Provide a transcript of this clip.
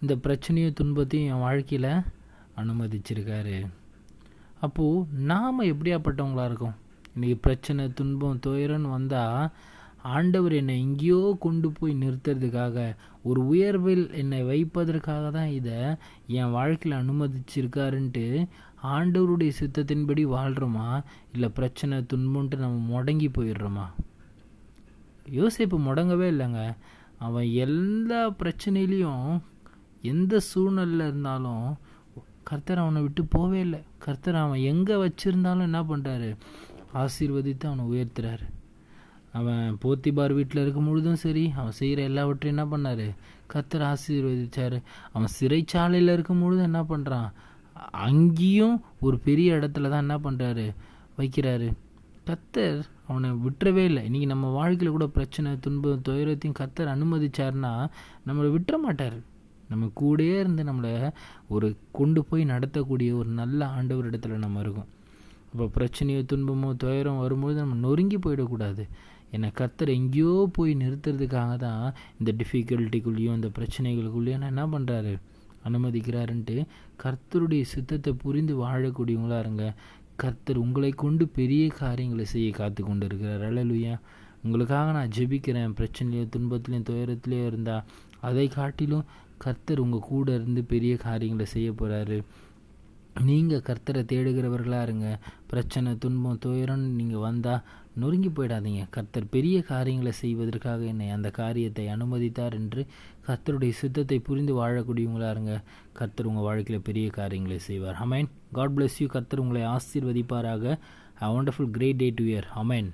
இந்த பிரச்சனையும் துன்பத்தையும் என் வாழ்க்கையில் அனுமதிச்சிருக்காரு. அப்போது நாம் எப்படியாப்பட்டவங்களா இருக்கோம்? இன்றைக்கி பிரச்சனை துன்பம் துயரம்னு வந்தால் ஆண்டவர் என்னை எங்கேயோ கொண்டு போய் நிறுத்துறதுக்காக ஒரு உயர்வில் என்னை வைப்பதற்காக தான் இதை என் வாழ்க்கையில் அனுமதிச்சிருக்காருன்ட்டு ஆண்டவருடைய சித்தத்தின்படி வாழ்கிறோமா இல்லை பிரச்சனை துன்பம்ன்ட்டு நம்ம முடங்கி போயிடுறோமா? யோசிப்பு முடங்கவே இல்லைங்க. அவன் எல்லா பிரச்சனையிலையும் எந்த சூழ்நிலையில் இருந்தாலும் கர்த்தர் அவனை விட்டு போவே இல்லை. கர்த்தர் அவன் எங்கே வச்சுருந்தாலும் என்ன பண்ணுறாரு ஆசீர்வதித்து அவனை உயர்த்துறாரு. அவன் போத்திபார் வீட்டில் இருக்கும் பொழுதும் சரி அவன் செய்கிற எல்லாவற்றையும் என்ன பண்ணார்? கர்த்தர் ஆசீர்வதிச்சார். அவன் சிறைச்சாலையில் இருக்கும் பொழுதும் என்ன பண்ணுறான் அங்கேயும் ஒரு பெரிய இடத்துல தான் என்ன பண்ணுறாரு வைக்கிறாரு. கத்தர் அவனை விட்டுறவே இல்லை. இன்றைக்கி நம்ம வாழ்க்கையில் கூட பிரச்சனை துன்பம் துயரத்தையும் கத்தர் அனுமதிச்சார்னா நம்மளை விட்டுற மாட்டார். நம்ம கூடயே இருந்து நம்மளை ஒரு கொண்டு போய் நடத்தக்கூடிய ஒரு நல்ல ஆண்டவர் இடத்துல நம்ம இருக்கோம். அப்போ பிரச்சனையோ துன்பமோ துயரம் வரும்போது நம்ம நொறுங்கி போயிடக்கூடாது. என்னை கத்தர் எங்கேயோ போய் நிறுத்துறதுக்காக தான் இந்த டிஃபிகல்ட்டிக்குள்ளேயும் இந்த பிரச்சனைகளுக்குள்ளேயும் நான் என்ன பண்ணுறாரு அனுமதிக்கிறாருன்ட்டு கர்த்தருடைய சித்தத்தை புரிந்து வாழக்கூடியவங்களா இருங்க. கர்த்தர் உங்களை கொண்டு பெரிய காரியங்களை செய்ய காத்து கொண்டு இருக்கிறார் அழலுயா உங்களுக்காக நான் ஜெபிக்கிறேன். பிரச்சனையோ துன்பத்துலேயும் துயரத்துலேயோ இருந்தால் அதை காட்டிலும் கர்த்தர் உங்கள் கூட இருந்து பெரிய காரியங்களை செய்ய போகிறாரு நீங்கள் கர்த்தரை தேடுகிறவர்களாக இருங்க. பிரச்சனை துன்பம் துயரம் நீங்கள் வந்தால் நொறுங்கி போயிடாதீங்க. கர்த்தர் பெரிய காரியங்களை செய்வதற்காக என்னை அந்த காரியத்தை அனுமதித்தார் என்று கர்த்தருடைய சித்தத்தை புரிந்து வாழக்கூடியவங்களாக இருங்க. கர்த்தர் உங்கள் வாழ்க்கையில் பெரிய காரியங்களை செய்வார். அமேன் காட் பிளஸ் யூ கர்த்தர் உங்களை ஆசீர்வதிப்பாராக. A wonderful great day to year amen